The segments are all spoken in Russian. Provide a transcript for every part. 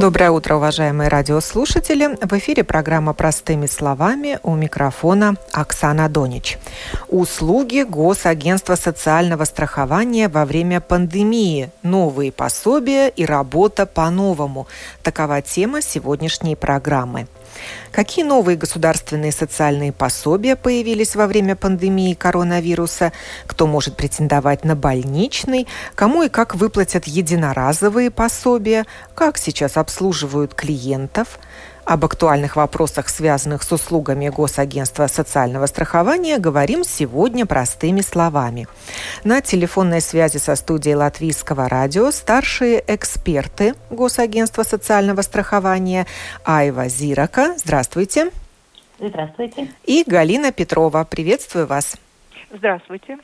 Доброе утро, уважаемые радиослушатели. В эфире программа «Простыми словами» у микрофона Оксана Донич. Услуги Госагентства социального страхования во время пандемии. Новые пособия и работа по-новому. Такова тема сегодняшней программы. Какие новые государственные социальные пособия появились во время пандемии коронавируса? Кто может претендовать на больничный? Кому и как выплатят единоразовые пособия? Как сейчас обслуживают клиентов? Об актуальных вопросах, связанных с услугами Госагентства социального страхования, говорим сегодня простыми словами. На телефонной связи со студией Латвийского радио старшие эксперты Госагентства социального страхования Айва Зирака. Здравствуйте. Здравствуйте. И Галина Петрова. Приветствую вас. Здравствуйте.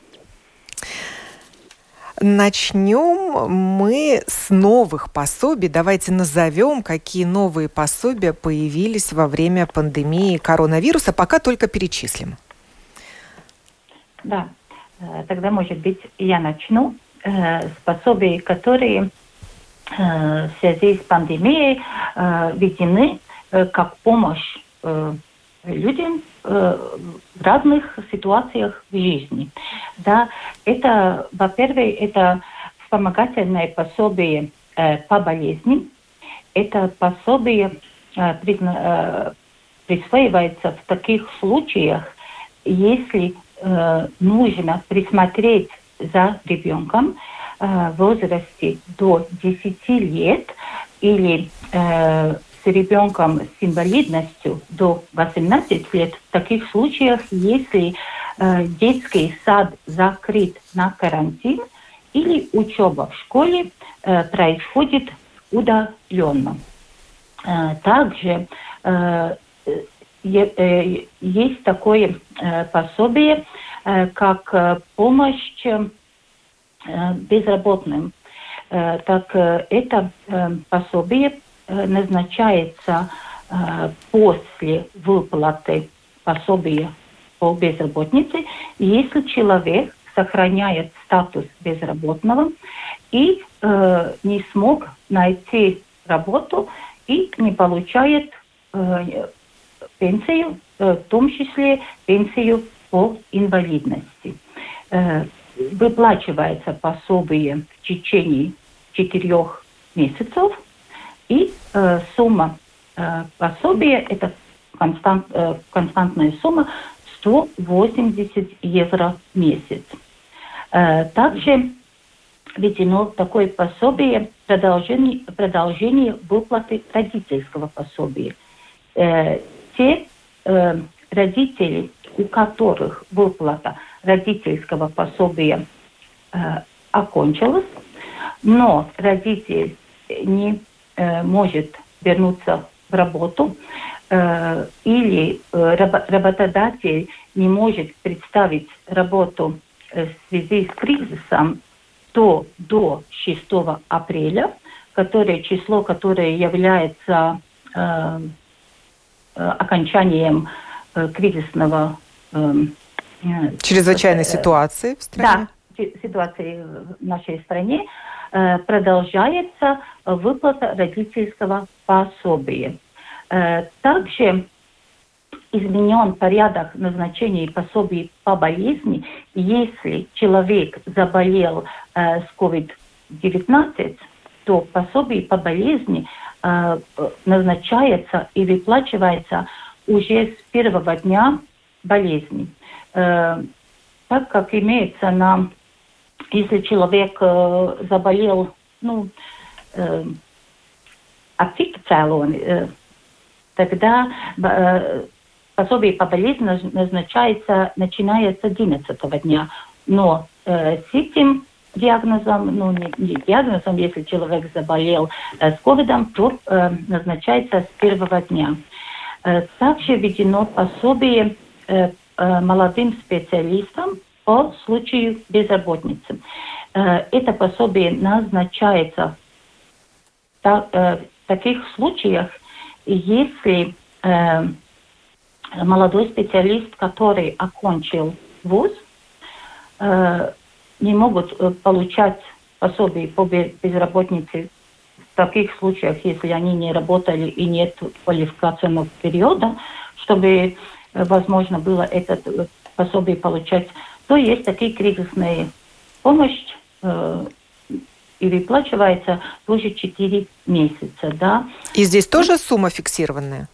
Начнем мы с новых пособий. Давайте назовем, какие новые пособия появились во время пандемии коронавируса. Пока только перечислим. Да, э, тогда, может быть, я начну э, с пособий, которые э, в связи с пандемией введены как помощь людям э, в разных ситуациях в жизни. Да, это, во-первых, это вспомогательное пособие э, по болезни. Это пособие э, присваивается в таких случаях, если нужно присмотреть за ребенком в возрасте до 10 лет или ребенком с инвалидностью до 18 лет, в таких случаях, если э, детский сад закрыт на карантин или учеба в школе э, происходит удаленно. Э, также э, э, есть такое э, пособие, э, как э, помощь э, безработным. Э, так э, это э, пособие назначается э, после выплаты пособия по безработице, если человек сохраняет статус безработного и э, не смог найти работу и не получает э, пенсию, э, в том числе пенсию по инвалидности. Э, выплачивается пособие в течение четырех месяцев – и э, сумма э, пособия, это констант, э, константная сумма 180 евро в месяц. Э, также введено такое пособие продолжение, продолжение выплаты родительского пособия. Э, те э, родители, у которых выплата родительского пособия э, окончилась, но родитель не может вернуться в работу, э, или э, работодатель не может представить работу в связи с кризисом, то до 6 апреля, которое число, которое является окончанием кризисного чрезвычайной ситуации в стране. Да, ситуации в нашей стране. Э, продолжается выплата родительского пособия. Э, также изменен порядок назначения пособий по болезни, если человек заболел э, с COVID-19, то пособие по болезни назначается и выплачивается уже с первого дня болезни. так как имеется на если человек э, заболел, ну, э, от цицелоны, э, тогда э, пособие по болезни назначается, начиная с 11 дня. Но э, с этим диагнозом, ну, не, не диагнозом, если человек заболел э, с ковидом, то э, назначается с первого дня. Э, также введено пособие э, э, молодым специалистам по случаю безработицы. это пособие назначается в таких случаях, если молодой специалист, который окончил вуз, не могут получать пособие по безработице в таких случаях, если они не работали и нет квалификационного периода, чтобы возможно было это пособие получать, то есть такие кризисные помощь э, и выплачивается тоже 4 месяца. Да. И здесь тоже сумма фиксированная?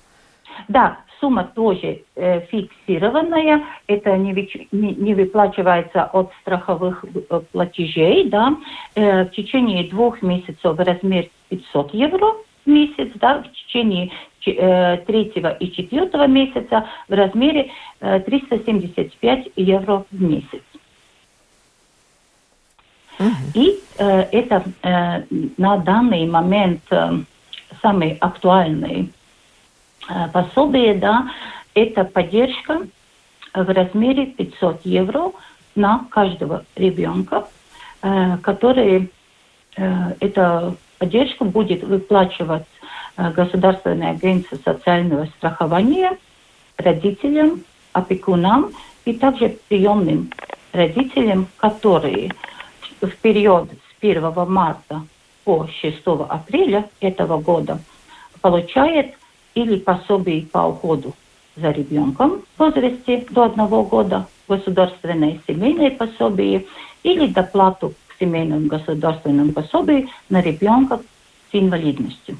Да, сумма тоже э, фиксированная, это не, не, не выплачивается от страховых э, платежей, да, э, в течение двух месяцев в размере 500 евро месяц, да, в течение э, третьего и четвертого месяца в размере э, 375 евро в месяц. И э, это э, на данный момент э, самый актуальный Э, пособие, да, это поддержка в размере 500 евро на каждого ребенка, э, который э, эта поддержка будет выплачивать Государственная агентство социального страхования родителям, опекунам и также приемным родителям, которые в период с 1 марта по 6 апреля этого года получают или пособие по уходу за ребенком в возрасте до одного года, государственное семейное пособие или доплату к семейному государственному пособию на ребенка с инвалидностью.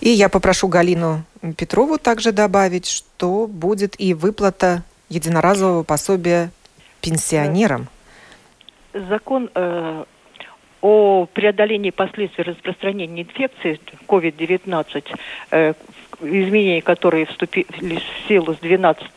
И я попрошу Галину Петрову также добавить, что будет и выплата единоразового пособия пенсионерам. Закон э, о преодолении последствий распространения инфекции COVID-19, э, изменения, которые вступили в силу с 12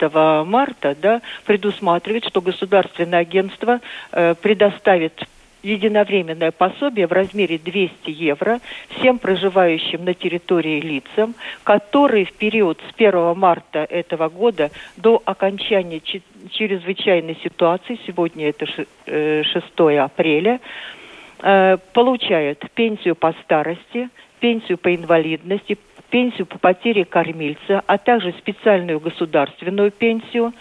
марта, да, предусматривает, что государственное агентство э, предоставит единовременное пособие в размере 200 евро всем проживающим на территории лицам, которые в период с 1 марта этого года до окончания чрезвычайной ситуации, сегодня это 6 э, апреля, Э, получают пенсию по старости, пенсию по инвалидности, пенсию по потере кормильца, а также специальную государственную пенсию,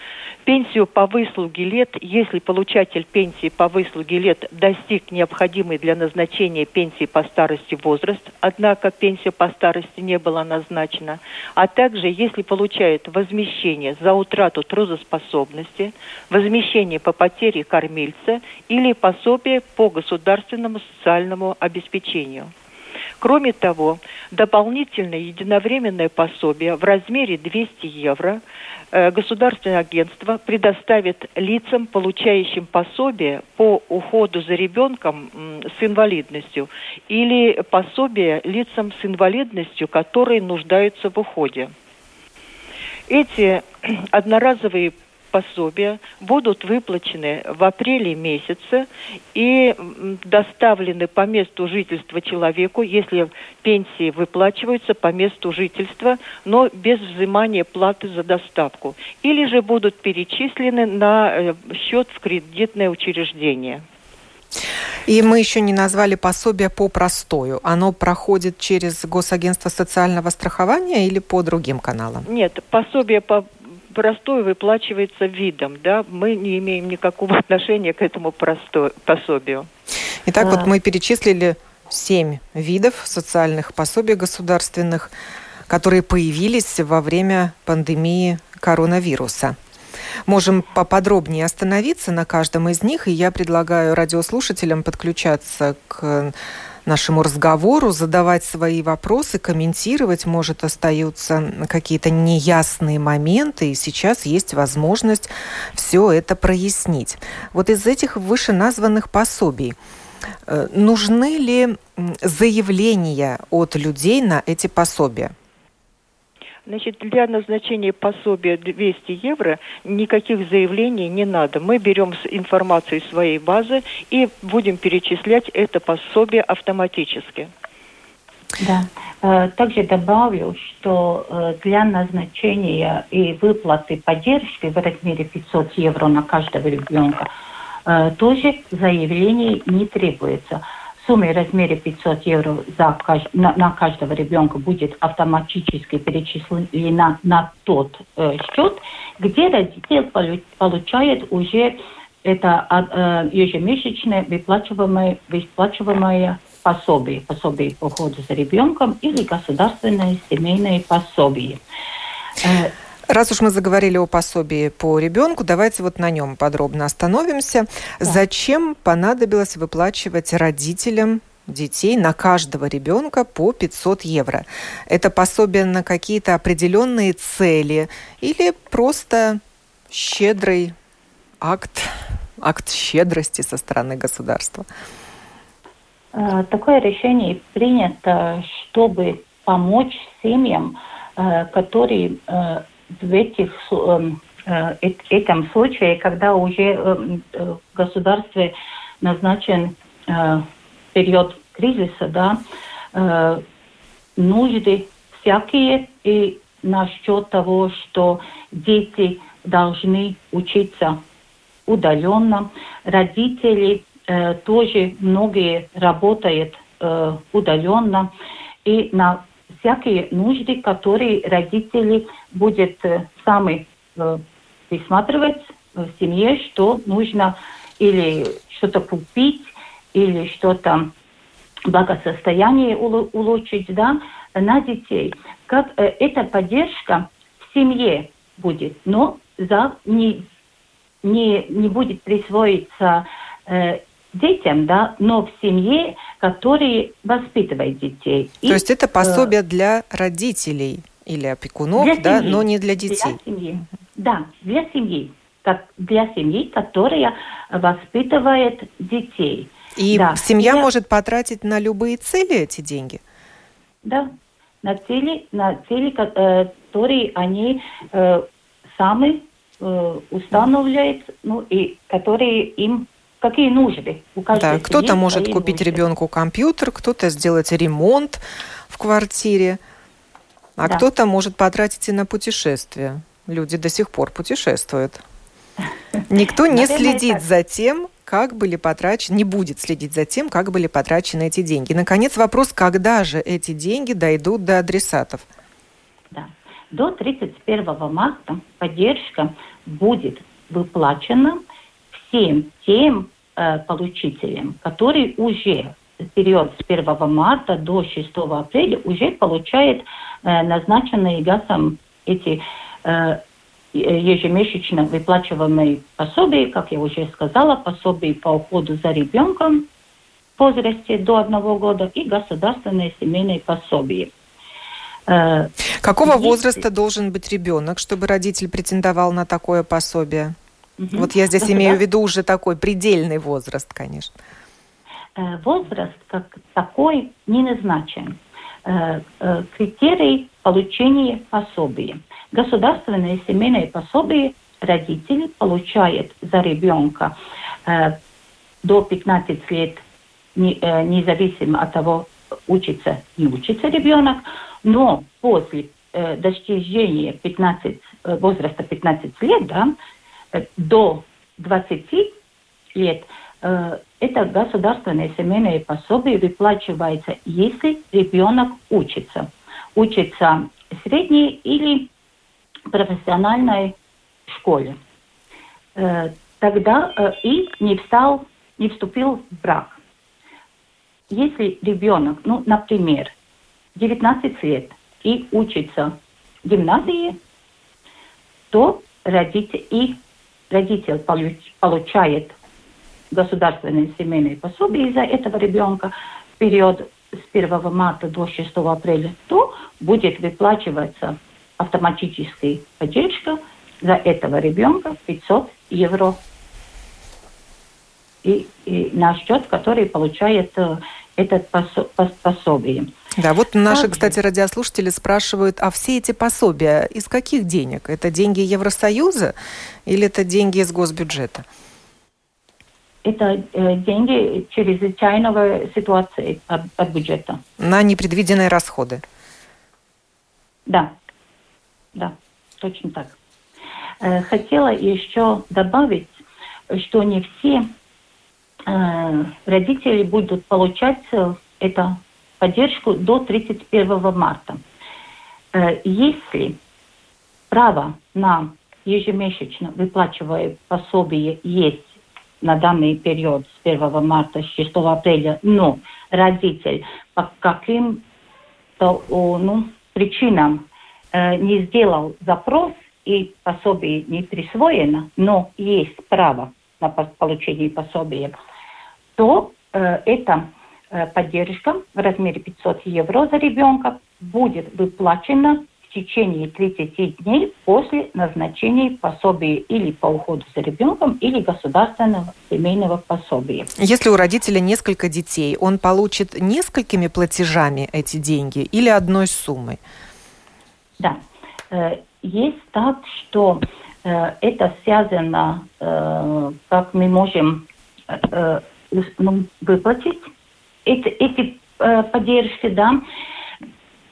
пенсию по выслуге лет, если получатель пенсии по выслуге лет достиг необходимый для назначения пенсии по старости возраст, однако пенсия по старости не была назначена, а также если получает возмещение за утрату трудоспособности, возмещение по потере кормильца или пособие по государственному социальному обеспечению. Кроме того, дополнительное единовременное пособие в размере 200 евро э, государственное агентство предоставит лицам, получающим пособие по уходу за ребенком с инвалидностью или пособие лицам с инвалидностью, которые нуждаются в уходе. Эти одноразовые пособия будут выплачены в апреле месяце и доставлены по месту жительства человеку, если пенсии выплачиваются по месту жительства, но без взимания платы за доставку. Или же будут перечислены на э, счет в кредитное учреждение. И мы еще не назвали пособие по простою. Оно проходит через Госагентство социального страхования или по другим каналам? Нет, пособие по простой выплачивается видом, да, мы не имеем никакого отношения к этому простой, пособию. Итак, а... вот мы перечислили семь видов социальных пособий государственных, которые появились во время пандемии коронавируса. Можем поподробнее остановиться на каждом из них, и я предлагаю радиослушателям подключаться к нашему разговору, задавать свои вопросы, комментировать. Может, остаются какие-то неясные моменты, и сейчас есть возможность все это прояснить. Вот из этих вышеназванных пособий э, нужны ли заявления от людей на эти пособия? Значит, для назначения пособия 200 евро никаких заявлений не надо. Мы берем информацию из своей базы и будем перечислять это пособие автоматически. Да. Э, также добавлю, что э, для назначения и выплаты поддержки в размере 500 евро на каждого ребенка э, тоже заявление не требуется. Сумма в размере 500 евро за, на, на каждого ребенка будет автоматически перечислена на тот э, счет, где родитель получает уже это э, ежемесячное выплачиваемое, выплачиваемое пособие, пособие по уходу за ребенком или государственное семейное пособие. Э, Раз уж мы заговорили о пособии по ребенку, давайте вот на нем подробно остановимся. Да. Зачем понадобилось выплачивать родителям детей на каждого ребенка по 500 евро? Это пособие на какие-то определенные цели или просто щедрый акт, акт щедрости со стороны государства? Э, такое решение принято, чтобы помочь семьям, э, которые в этих эм, э, этом случае, когда уже эм, э, в государстве назначен э, период кризиса, да, нужды всякие и насчет того, что дети должны учиться удаленно. Родители э, тоже многие работают э, удаленно. И на всякие нужды, которые родители будут э, сами э, присматривать в семье, что нужно или что-то купить, или что-то благосостояние улучшить да, на детей. Как э, эта поддержка в семье будет, но за, не, не, не будет присвоиться э, детям, да, но в семье, который воспитывает детей. То И, есть это пособие э, для родителей или опекунов, для да, семьи, но не для детей. Для семьи. Да, для семьи, как для семьи, которая воспитывает детей. И да. семья Я... может потратить на любые цели эти деньги? Да, на цели, на цели, э, которые они э, сами э, устанавливают, ну и которые им какие нужды. У да, кто-то может купить нужды. ребенку компьютер, кто-то сделать ремонт в квартире, а да. кто-то может потратить и на путешествия. Люди до сих пор путешествуют. Никто не следит за тем, как были потрачены, не будет следить за тем, как были потрачены эти деньги. Наконец, вопрос, когда же эти деньги дойдут до адресатов? Да. До 31 марта поддержка будет выплачена всем тем э, получителям, которые уже в период с 1 марта до 6 апреля уже получают э, назначенные ГАСом эти э, ежемесячно выплачиваемые пособия, как я уже сказала, пособие по уходу за ребенком в возрасте до одного года и государственное семейное пособие. Э, Какого возраста должен быть ребенок, чтобы родитель претендовал на такое пособие? Угу. Вот я здесь имею в виду уже такой предельный возраст, конечно. Э, возраст как такой не назначен. Э, э, критерий получения пособия. Государственное семейное пособие родители получают за ребенка до 15 лет, независимо от того, учится, не учится ребенок, но после достижения 15, возраста 15 лет, да, до 20 лет э, это государственное семейное пособие выплачивается, если ребенок учится. Учится в средней или профессиональной школе. Э, тогда э, и не встал, не вступил в брак. Если ребенок, ну, например, 19 лет и учится в гимназии, то родители и родитель получает государственное семейное пособие из-за этого ребенка в период с 1 марта до 6 апреля, то будет выплачиваться автоматическая поддержка за этого ребенка 500 евро. И, и на счет, который получает э, этот пособие. Да, вот наши, кстати, радиослушатели спрашивают, а все эти пособия из каких денег? Это деньги Евросоюза или это деньги из госбюджета? Это э, деньги чрезвычайного ситуации от, от бюджета. На непредвиденные расходы? Да, да, точно так. Э, хотела еще добавить, что не все родители будут получать э, эту поддержку до 31 марта. Э, если право на ежемесячно выплачиваемое пособие есть на данный период с 1 марта, с 6 апреля, но родитель по каким-то ну, причинам э, не сделал запрос и пособие не присвоено, но есть право на получение пособия, то э, эта э, поддержка в размере 500 евро за ребенка будет выплачена в течение 30 дней после назначения пособия или по уходу за ребенком, или государственного семейного пособия. Если у родителя несколько детей, он получит несколькими платежами эти деньги или одной суммой? Да. Э, есть так, что э, это связано, э, как мы можем ну, выплатить эти, эти поддержки, да,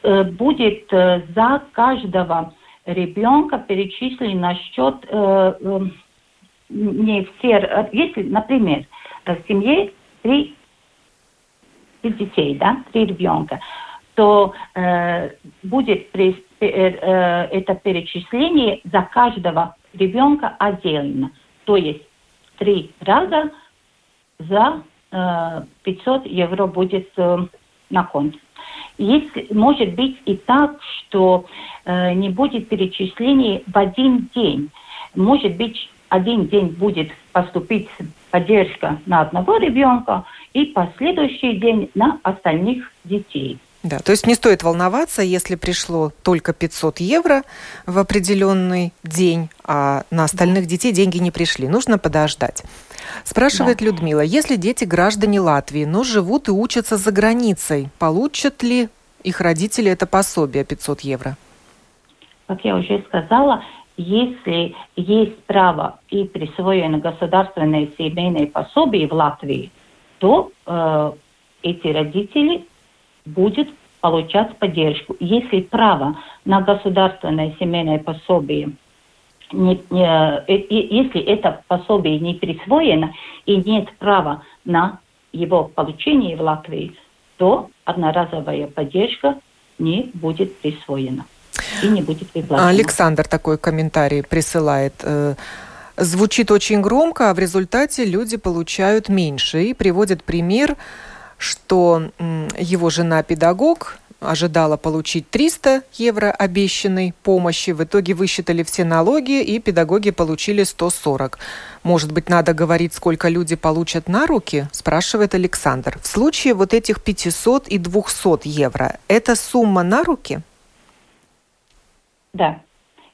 Э, будет э, за каждого ребенка перечислен на счет э, не все, если, например, в семье три, три детей, да, три ребенка, то э, будет при, э, это перечисление за каждого ребенка отдельно. То есть три раза за э, 500 евро будет э, на конте. Если, может быть и так, что э, не будет перечислений в один день. Может быть, один день будет поступить поддержка на одного ребенка и последующий день на остальных детей. Да, то есть не стоит волноваться, если пришло только 500 евро в определенный день, а на остальных детей деньги не пришли. Нужно подождать. Спрашивает да. Людмила, если дети граждане Латвии, но живут и учатся за границей, получат ли их родители это пособие 500 евро? Как я уже сказала, если есть право и присвоено государственное семейное пособие в Латвии, то э, эти родители будут получать поддержку. Если право на государственное семейное пособие не, не, э, если это пособие не присвоено и нет права на его получение в Латвии, то одноразовая поддержка не будет присвоена и не будет выплачена. Александр такой комментарий присылает. Э, звучит очень громко, а в результате люди получают меньше. И приводит пример, что его жена педагог, ожидала получить 300 евро обещанной помощи. В итоге высчитали все налоги, и педагоги получили 140. Может быть, надо говорить, сколько люди получат на руки? Спрашивает Александр. В случае вот этих 500 и 200 евро, это сумма на руки? Да,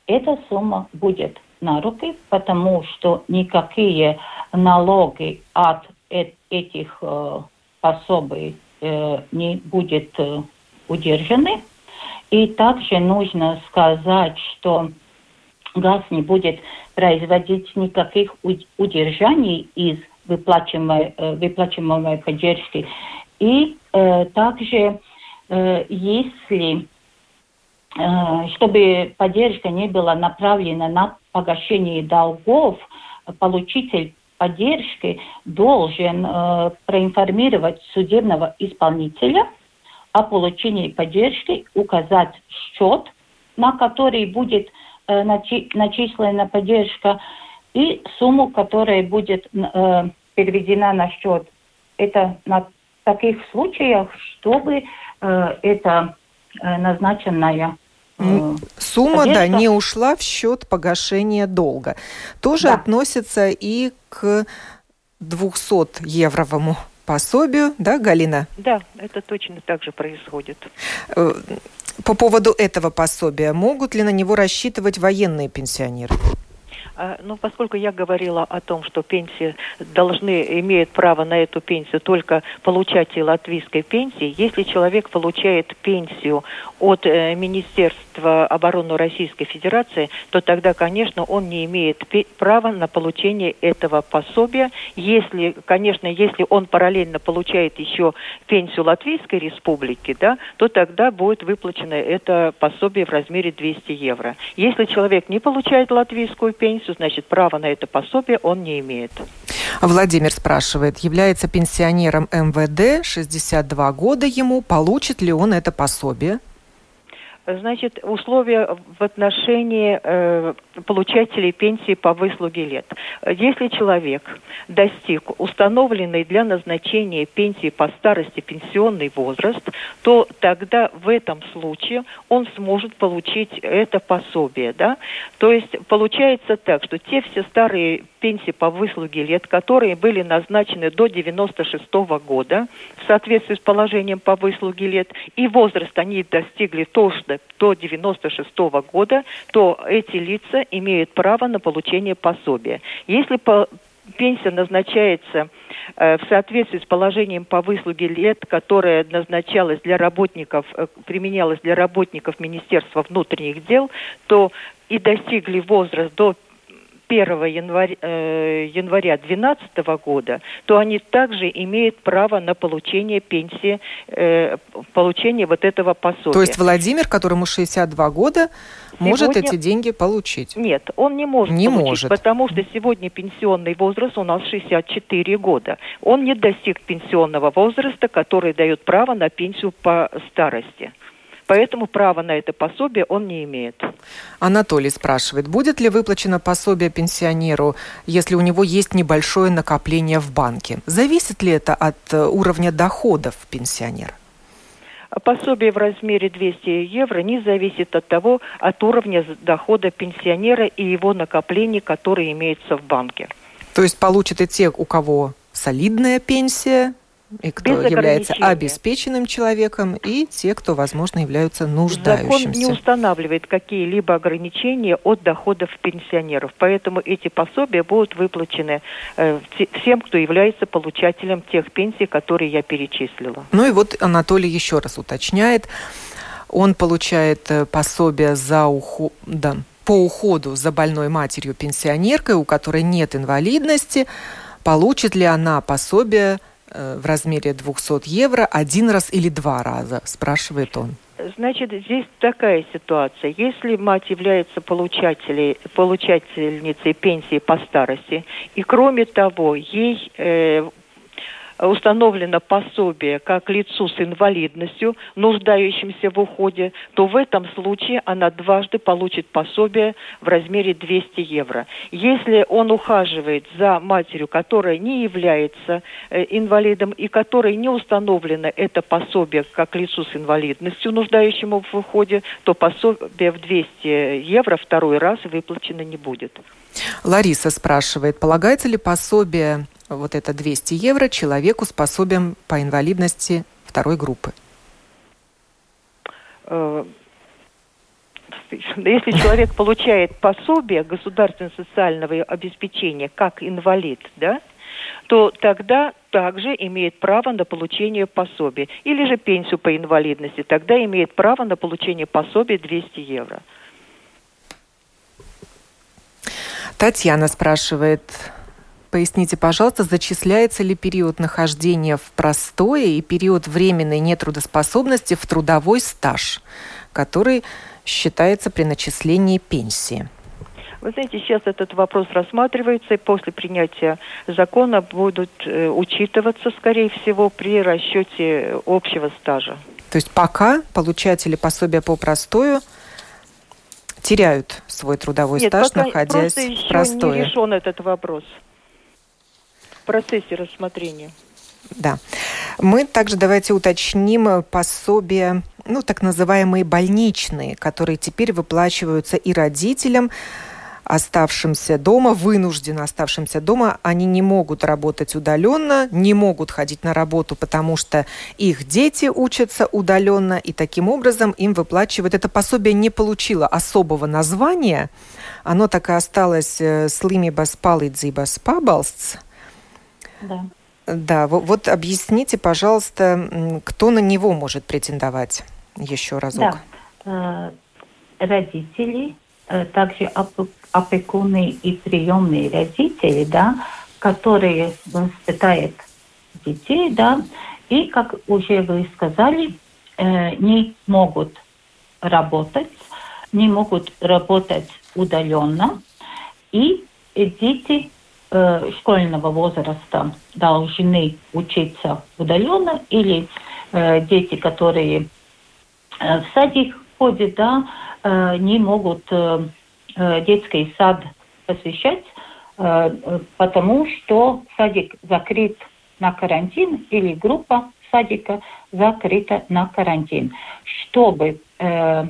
эта сумма будет на руки, потому что никакие налоги от этих пособий э, не будет э, удержаны. И также нужно сказать, что газ не будет производить никаких удержаний из выплачиваемой, э, выплачиваемой поддержки. И э, также, э, если э, чтобы поддержка не была направлена на погашение долгов, получитель поддержки должен э, проинформировать судебного исполнителя – о получении поддержки указать счет, на который будет э, начи начислена поддержка, и сумму, которая будет э, переведена на счет. Это на таких случаях, чтобы э, это э, назначенная Сумма, поддержка. да, не ушла в счет погашения долга. Тоже да. относится и к 200-евровому пособию, да, Галина? Да, это точно так же происходит. Э, по поводу этого пособия, могут ли на него рассчитывать военные пенсионеры? А, ну, поскольку я говорила о том, что пенсии должны, имеют право на эту пенсию только получатели латвийской пенсии, если человек получает пенсию от э, Министерства обороны Российской Федерации, то тогда, конечно, он не имеет права на получение этого пособия. Если, конечно, если он параллельно получает еще пенсию Латвийской Республики, да, то тогда будет выплачено это пособие в размере 200 евро. Если человек не получает латвийскую пенсию, значит, права на это пособие он не имеет. Владимир спрашивает, является пенсионером МВД, 62 года ему, получит ли он это пособие? Значит, условия в отношении э, получателей пенсии по выслуге лет. Если человек достиг установленной для назначения пенсии по старости пенсионный возраст, то тогда в этом случае он сможет получить это пособие. Да? То есть получается так, что те все старые пенсии по выслуге лет, которые были назначены до 96 -го года в соответствии с положением по выслуге лет, и возраст они достигли тоже до 96 -го года, то эти лица имеют право на получение пособия. Если по пенсия назначается э, в соответствии с положением по выслуге лет, которое назначалось для работников, э, применялось для работников Министерства внутренних дел, то и достигли возраст до 1 января, э, января 2012 года, то они также имеют право на получение пенсии, э, получение вот этого пособия. То есть Владимир, которому 62 года, сегодня... может эти деньги получить? Нет, он не может не получить, может. потому что сегодня пенсионный возраст у нас 64 года. Он не достиг пенсионного возраста, который дает право на пенсию по старости. Поэтому права на это пособие он не имеет. Анатолий спрашивает, будет ли выплачено пособие пенсионеру, если у него есть небольшое накопление в банке? Зависит ли это от э, уровня доходов пенсионера? Пособие в размере 200 евро не зависит от того, от уровня дохода пенсионера и его накоплений, которые имеются в банке. То есть получат и те, у кого солидная пенсия, и кто является обеспеченным человеком, и те, кто, возможно, являются нуждающимся. Закон не устанавливает какие-либо ограничения от доходов пенсионеров, поэтому эти пособия будут выплачены э, всем, кто является получателем тех пенсий, которые я перечислила. Ну и вот Анатолий еще раз уточняет, он получает э, пособие за уход, да, по уходу за больной матерью-пенсионеркой, у которой нет инвалидности, получит ли она пособие в размере 200 евро один раз или два раза, спрашивает он. Значит, здесь такая ситуация. Если мать является получательницей пенсии по старости, и кроме того, ей э, установлено пособие как лицу с инвалидностью, нуждающимся в уходе, то в этом случае она дважды получит пособие в размере 200 евро. Если он ухаживает за матерью, которая не является э, инвалидом и которой не установлено это пособие как лицу с инвалидностью, нуждающему в уходе, то пособие в 200 евро второй раз выплачено не будет. Лариса спрашивает, полагается ли пособие вот это 200 евро человеку способен по инвалидности второй группы? Э, если человек получает пособие государственного социального обеспечения как инвалид, да, то тогда также имеет право на получение пособия. Или же пенсию по инвалидности, тогда имеет право на получение пособия 200 евро. Татьяна спрашивает, Поясните, пожалуйста, зачисляется ли период нахождения в простое и период временной нетрудоспособности в трудовой стаж, который считается при начислении пенсии? Вы знаете, сейчас этот вопрос рассматривается, и после принятия закона будут э, учитываться, скорее всего, при расчете общего стажа. То есть пока получатели пособия по простою теряют свой трудовой Нет, стаж, находясь в простое. не решен этот вопрос процессе рассмотрения. Да. Мы также давайте уточним пособия, ну, так называемые больничные, которые теперь выплачиваются и родителям, оставшимся дома, вынужденно оставшимся дома, они не могут работать удаленно, не могут ходить на работу, потому что их дети учатся удаленно, и таким образом им выплачивают. Это пособие не получило особого названия, оно так и осталось э, «Слимибас палидзибас пабалстс», да. Да, вот, вот объясните, пожалуйста, кто на него может претендовать еще разок? Да. Э, родители, э, также опекуны и приемные родители, да, которые воспитают детей, да, и, как уже вы сказали, э, не могут работать, не могут работать удаленно, и дети э, школьного возраста должны учиться удаленно, или э, дети, которые э, в садик ходят, да, не могут детский сад посвящать, потому что садик закрыт на карантин или группа садика закрыта на карантин. Чтобы э,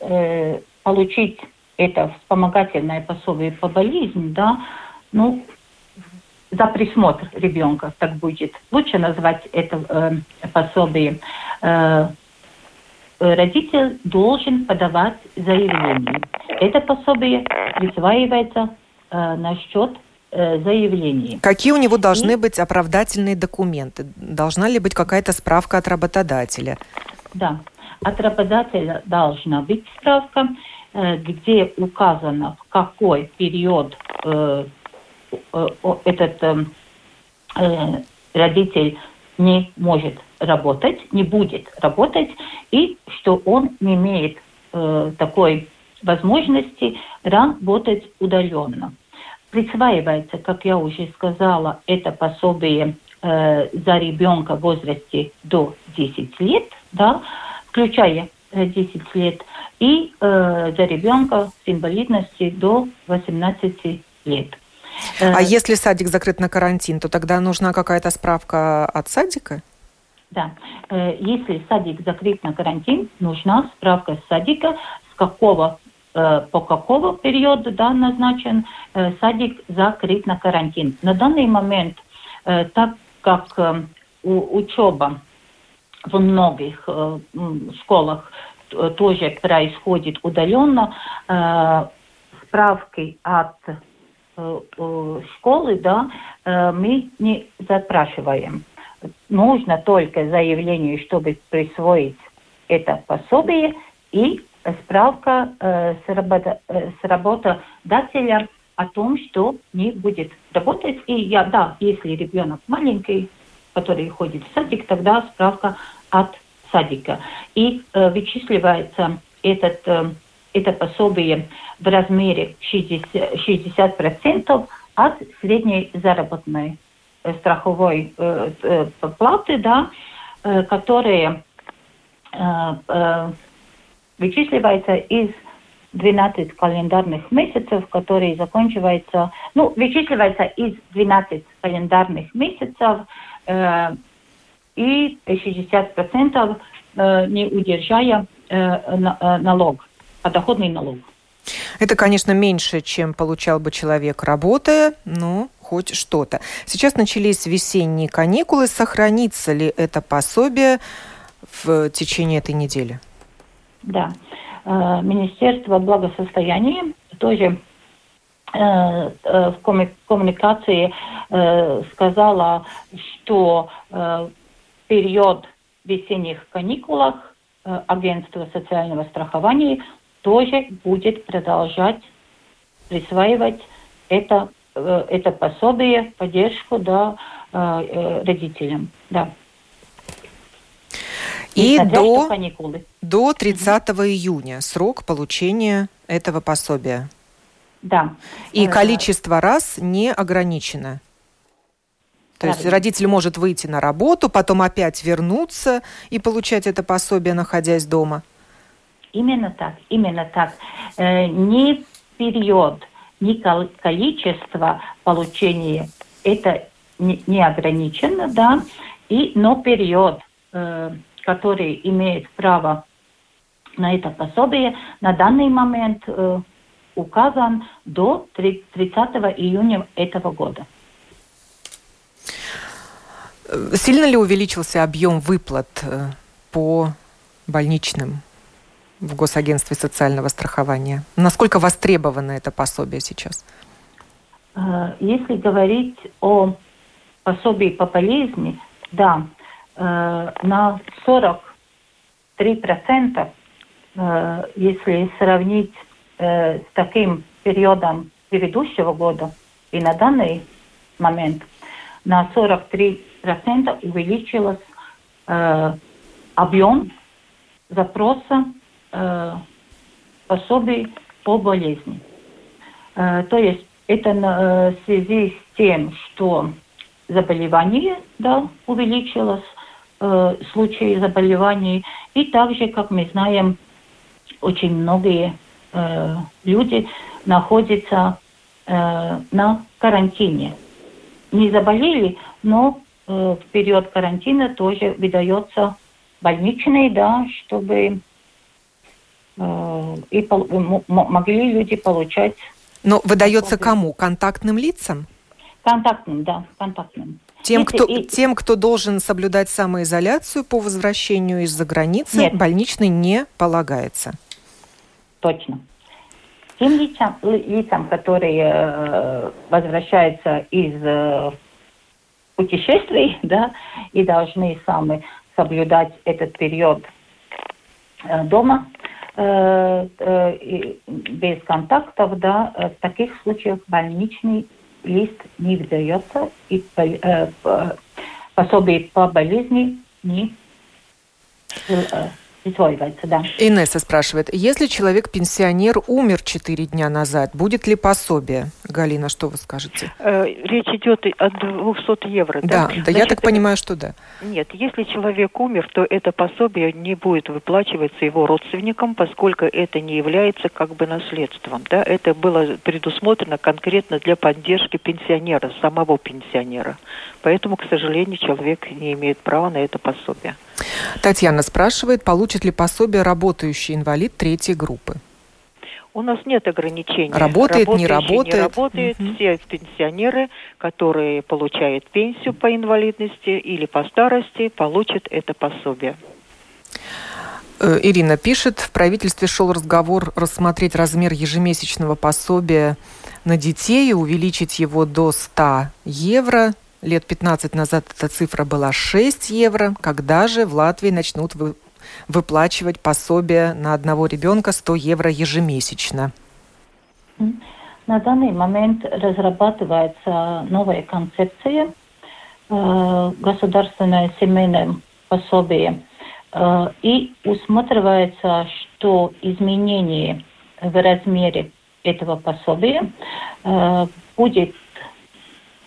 э, получить это вспомогательное пособие по болезни, да, ну, за присмотр ребенка, так будет. Лучше назвать это э, пособие. Э, родитель должен подавать заявление. Это пособие присваивается э, на счет э, заявления. Какие у него должны И... быть оправдательные документы? Должна ли быть какая-то справка от работодателя? Да, от работодателя должна быть справка, э, где указано, в какой период э, э, этот родитель не может работать, не будет работать, и что он не имеет такой возможности работать удаленно. Присваивается, как я уже сказала, это пособие э, за ребенка в возрасте до 10 лет, да, включая 10 э, лет, и э, за ребенка с инвалидностью до 18 лет. А э, если садик закрыт на карантин, то тогда нужна какая-то справка от садика? Да. Э, если садик закрыт на карантин, нужна справка с садика, с какого по какого периода да, назначен садик закрыт на карантин. На данный момент, так как учеба в многих э, школах тоже происходит удаленно. Э, справки от э, школы да, мы не запрашиваем. Нужно только заявление, чтобы присвоить это пособие и справка с, работа, с работодателя о том, что не будет работать. И я, да, если ребенок маленький, который ходит в садик, тогда справка от садика. И э, вычисливается этот, э, это пособие в размере 60%, 60% от средней заработной э, страховой э, э, платы, да, которая э, вычисливается из 12 календарных месяцев, которые заканчиваются, ну, вычисливается из 12 календарных месяцев, э, и 60% э, не удержая э, э, налог, подоходный налог. Это, конечно, меньше, чем получал бы человек, работая, но хоть что-то. Сейчас начались весенние каникулы. Сохранится ли это пособие в течение этой недели? Да. Министерство благосостояния тоже в коммуникации сказала, что период весенних каникулах э, агентство социального страхования тоже будет продолжать присваивать это, э, это пособие, поддержку да, э, родителям. Да. И до, до 30 угу. июня срок получения этого пособия. Да. И количество раз не ограничено. То есть родитель может выйти на работу, потом опять вернуться и получать это пособие, находясь дома? Именно так, именно так. Э, ни период, ни количество получения это не, не ограничено, да, и, но период, э, который имеет право на это пособие, на данный момент э, указан до 30 июня этого года. Сильно ли увеличился объем выплат по больничным в Госагентстве социального страхования? Насколько востребовано это пособие сейчас? Э, если говорить о пособии по болезни, да, э, на 43%, если сравнить с таким периодом предыдущего года и на данный момент, на 43 процента увеличилось э, объем запроса э, пособий по болезни. Э, то есть это в связи с тем, что заболевание да, увеличилось, э, случаи заболеваний. И также, как мы знаем, очень многие э, люди находятся э, на карантине. Не заболели, но э, в период карантина тоже выдается больничный, да, чтобы э, и могли люди получать. Но выдается кому? Контактным лицам? Контактным, да, контактным. Тем, кто, и... тем, кто должен соблюдать самоизоляцию по возвращению из-за границы, Нет. больничный не полагается. Точно. Тем лицам, лицам которые э, возвращаются из э, путешествий, да, и должны сами соблюдать этот период э, дома, э, э, без контактов, да, в таких случаях больничный лист не выдается, и э, пособие по болезни не э, присваивается, да. Инесса спрашивает, если человек-пенсионер умер 4 дня назад, будет ли пособие? Галина, что вы скажете? Э, речь идет о 200 евро, да? Да, да Значит, я так понимаю, что да. Нет, если человек умер, то это пособие не будет выплачиваться его родственникам, поскольку это не является как бы наследством, да? Это было предусмотрено конкретно для поддержки пенсионера, самого пенсионера. Поэтому, к сожалению, человек не имеет права на это пособие. Татьяна спрашивает, получит ли пособие работающий инвалид третьей группы? У нас нет ограничений. Работает, не работает? Не работает. Угу. Все пенсионеры, которые получают пенсию по инвалидности или по старости, получат это пособие. Э, Ирина пишет, в правительстве шел разговор рассмотреть размер ежемесячного пособия на детей и увеличить его до 100 евро. Лет 15 назад эта цифра была 6 евро. Когда же в Латвии начнут выплачивать пособие на одного ребенка 100 евро ежемесячно? На данный момент разрабатывается новая концепция э, государственное семейное пособие. Э, и усматривается, что изменение в размере этого пособия э, будет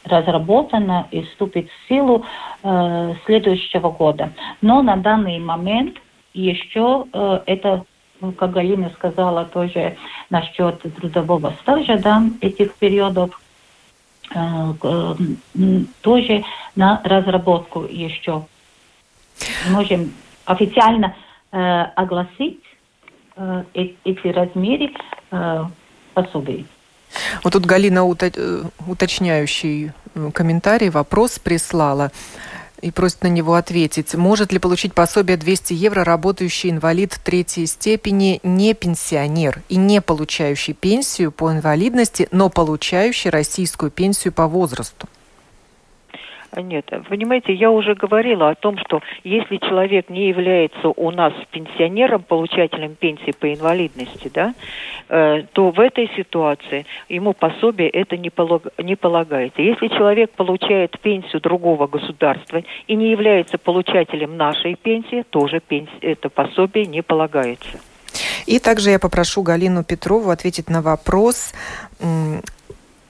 разработано и вступит в силу э, следующего года. Но на данный момент еще э, это, ну, как Галина сказала, тоже насчет трудового стажа, да, этих периодов, э, э, тоже на разработку еще. Можем официально огласить эти размеры пособий. Вот тут Галина уточняющий комментарий, вопрос прислала и просит на него ответить. Может ли получить пособие 200 евро работающий инвалид третьей степени, не пенсионер и не получающий пенсию по инвалидности, но получающий российскую пенсию по возрасту? Нет, понимаете, я уже говорила о том, что если человек не является у нас пенсионером, получателем пенсии по инвалидности, да, э, то в этой ситуации ему пособие это не, полаг, не полагается. Если человек получает пенсию другого государства и не является получателем нашей пенсии, тоже пенсия, это пособие не полагается. И также я попрошу Галину Петрову ответить на вопрос,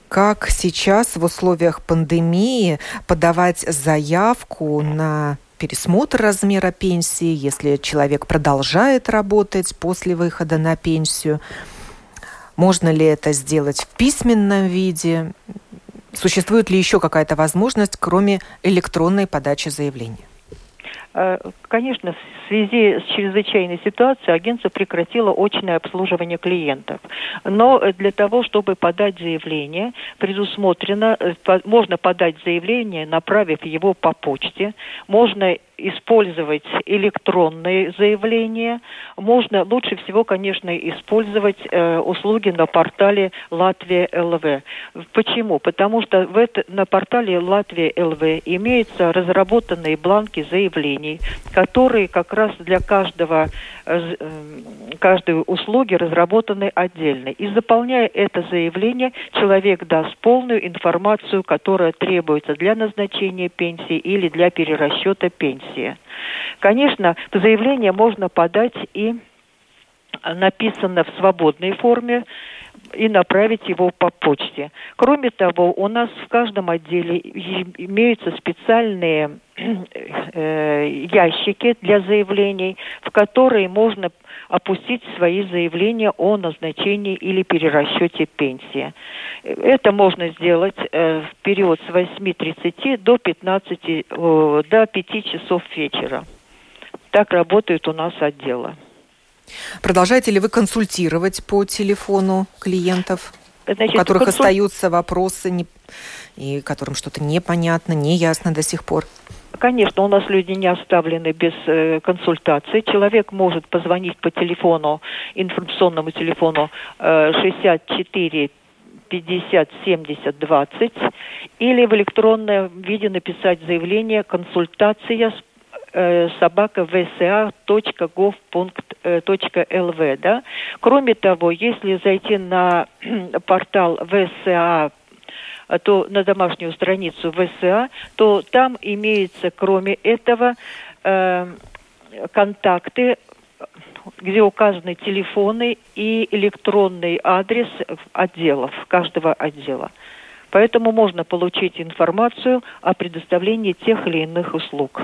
как сейчас в условиях пандемии подавать заявку на пересмотр размера пенсии, если человек продолжает работать после выхода на пенсию. Можно ли это сделать в письменном виде? Существует ли еще какая-то возможность, кроме электронной подачи заявления? Э, конечно, в связи с чрезвычайной ситуацией агентство прекратило очное обслуживание клиентов. Но для того, чтобы подать заявление, предусмотрено, э, можно подать заявление, направив его по почте, можно использовать электронные заявления. Можно лучше всего, конечно, использовать э, услуги на портале Латвия ЛВ. Почему? Потому что в это, на портале Латвия ЛВ имеются разработанные бланки заявлений, которые как раз для каждого, э, э, каждой услуги разработаны отдельно. И заполняя это заявление, человек даст полную информацию, которая требуется для назначения пенсии или для перерасчета пенсии. Конечно, заявление можно подать и написано в свободной форме, и направить его по почте. Кроме того, у нас в каждом отделе имеются специальные э, ящики для заявлений, в которые можно опустить свои заявления о назначении или перерасчете пенсии. Это можно сделать э, в период с 8.30 до 15, э, до 5 часов вечера. Так работают у нас отделы. Продолжаете ли вы консультировать по телефону клиентов, Значит, у которых консуль... остаются вопросы не... и которым что-то непонятно, неясно до сих пор? Конечно, у нас люди не оставлены без э, консультации. Человек может позвонить по телефону, информационному телефону э, 64 50 70 20 или в электронном виде написать заявление «Консультация с собака vsa.gov.lv, э, да. Кроме того, если зайти на портал VSA то на домашнюю страницу ВСА, то там имеется, кроме этого, э, контакты, где указаны телефоны и электронный адрес отделов, каждого отдела. Поэтому можно получить информацию о предоставлении тех или иных услуг.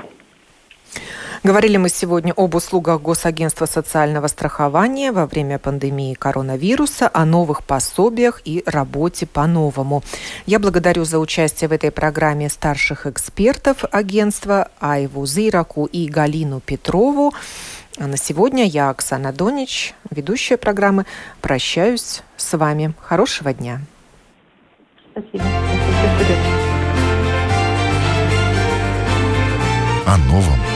Говорили мы сегодня об услугах Госагентства социального страхования во время пандемии коронавируса, о новых пособиях и работе по-новому. Я благодарю за участие в этой программе старших экспертов агентства Айву Зираку и Галину Петрову. А на сегодня я, Оксана Донич, ведущая программы, прощаюсь с вами. Хорошего дня. Спасибо. О новом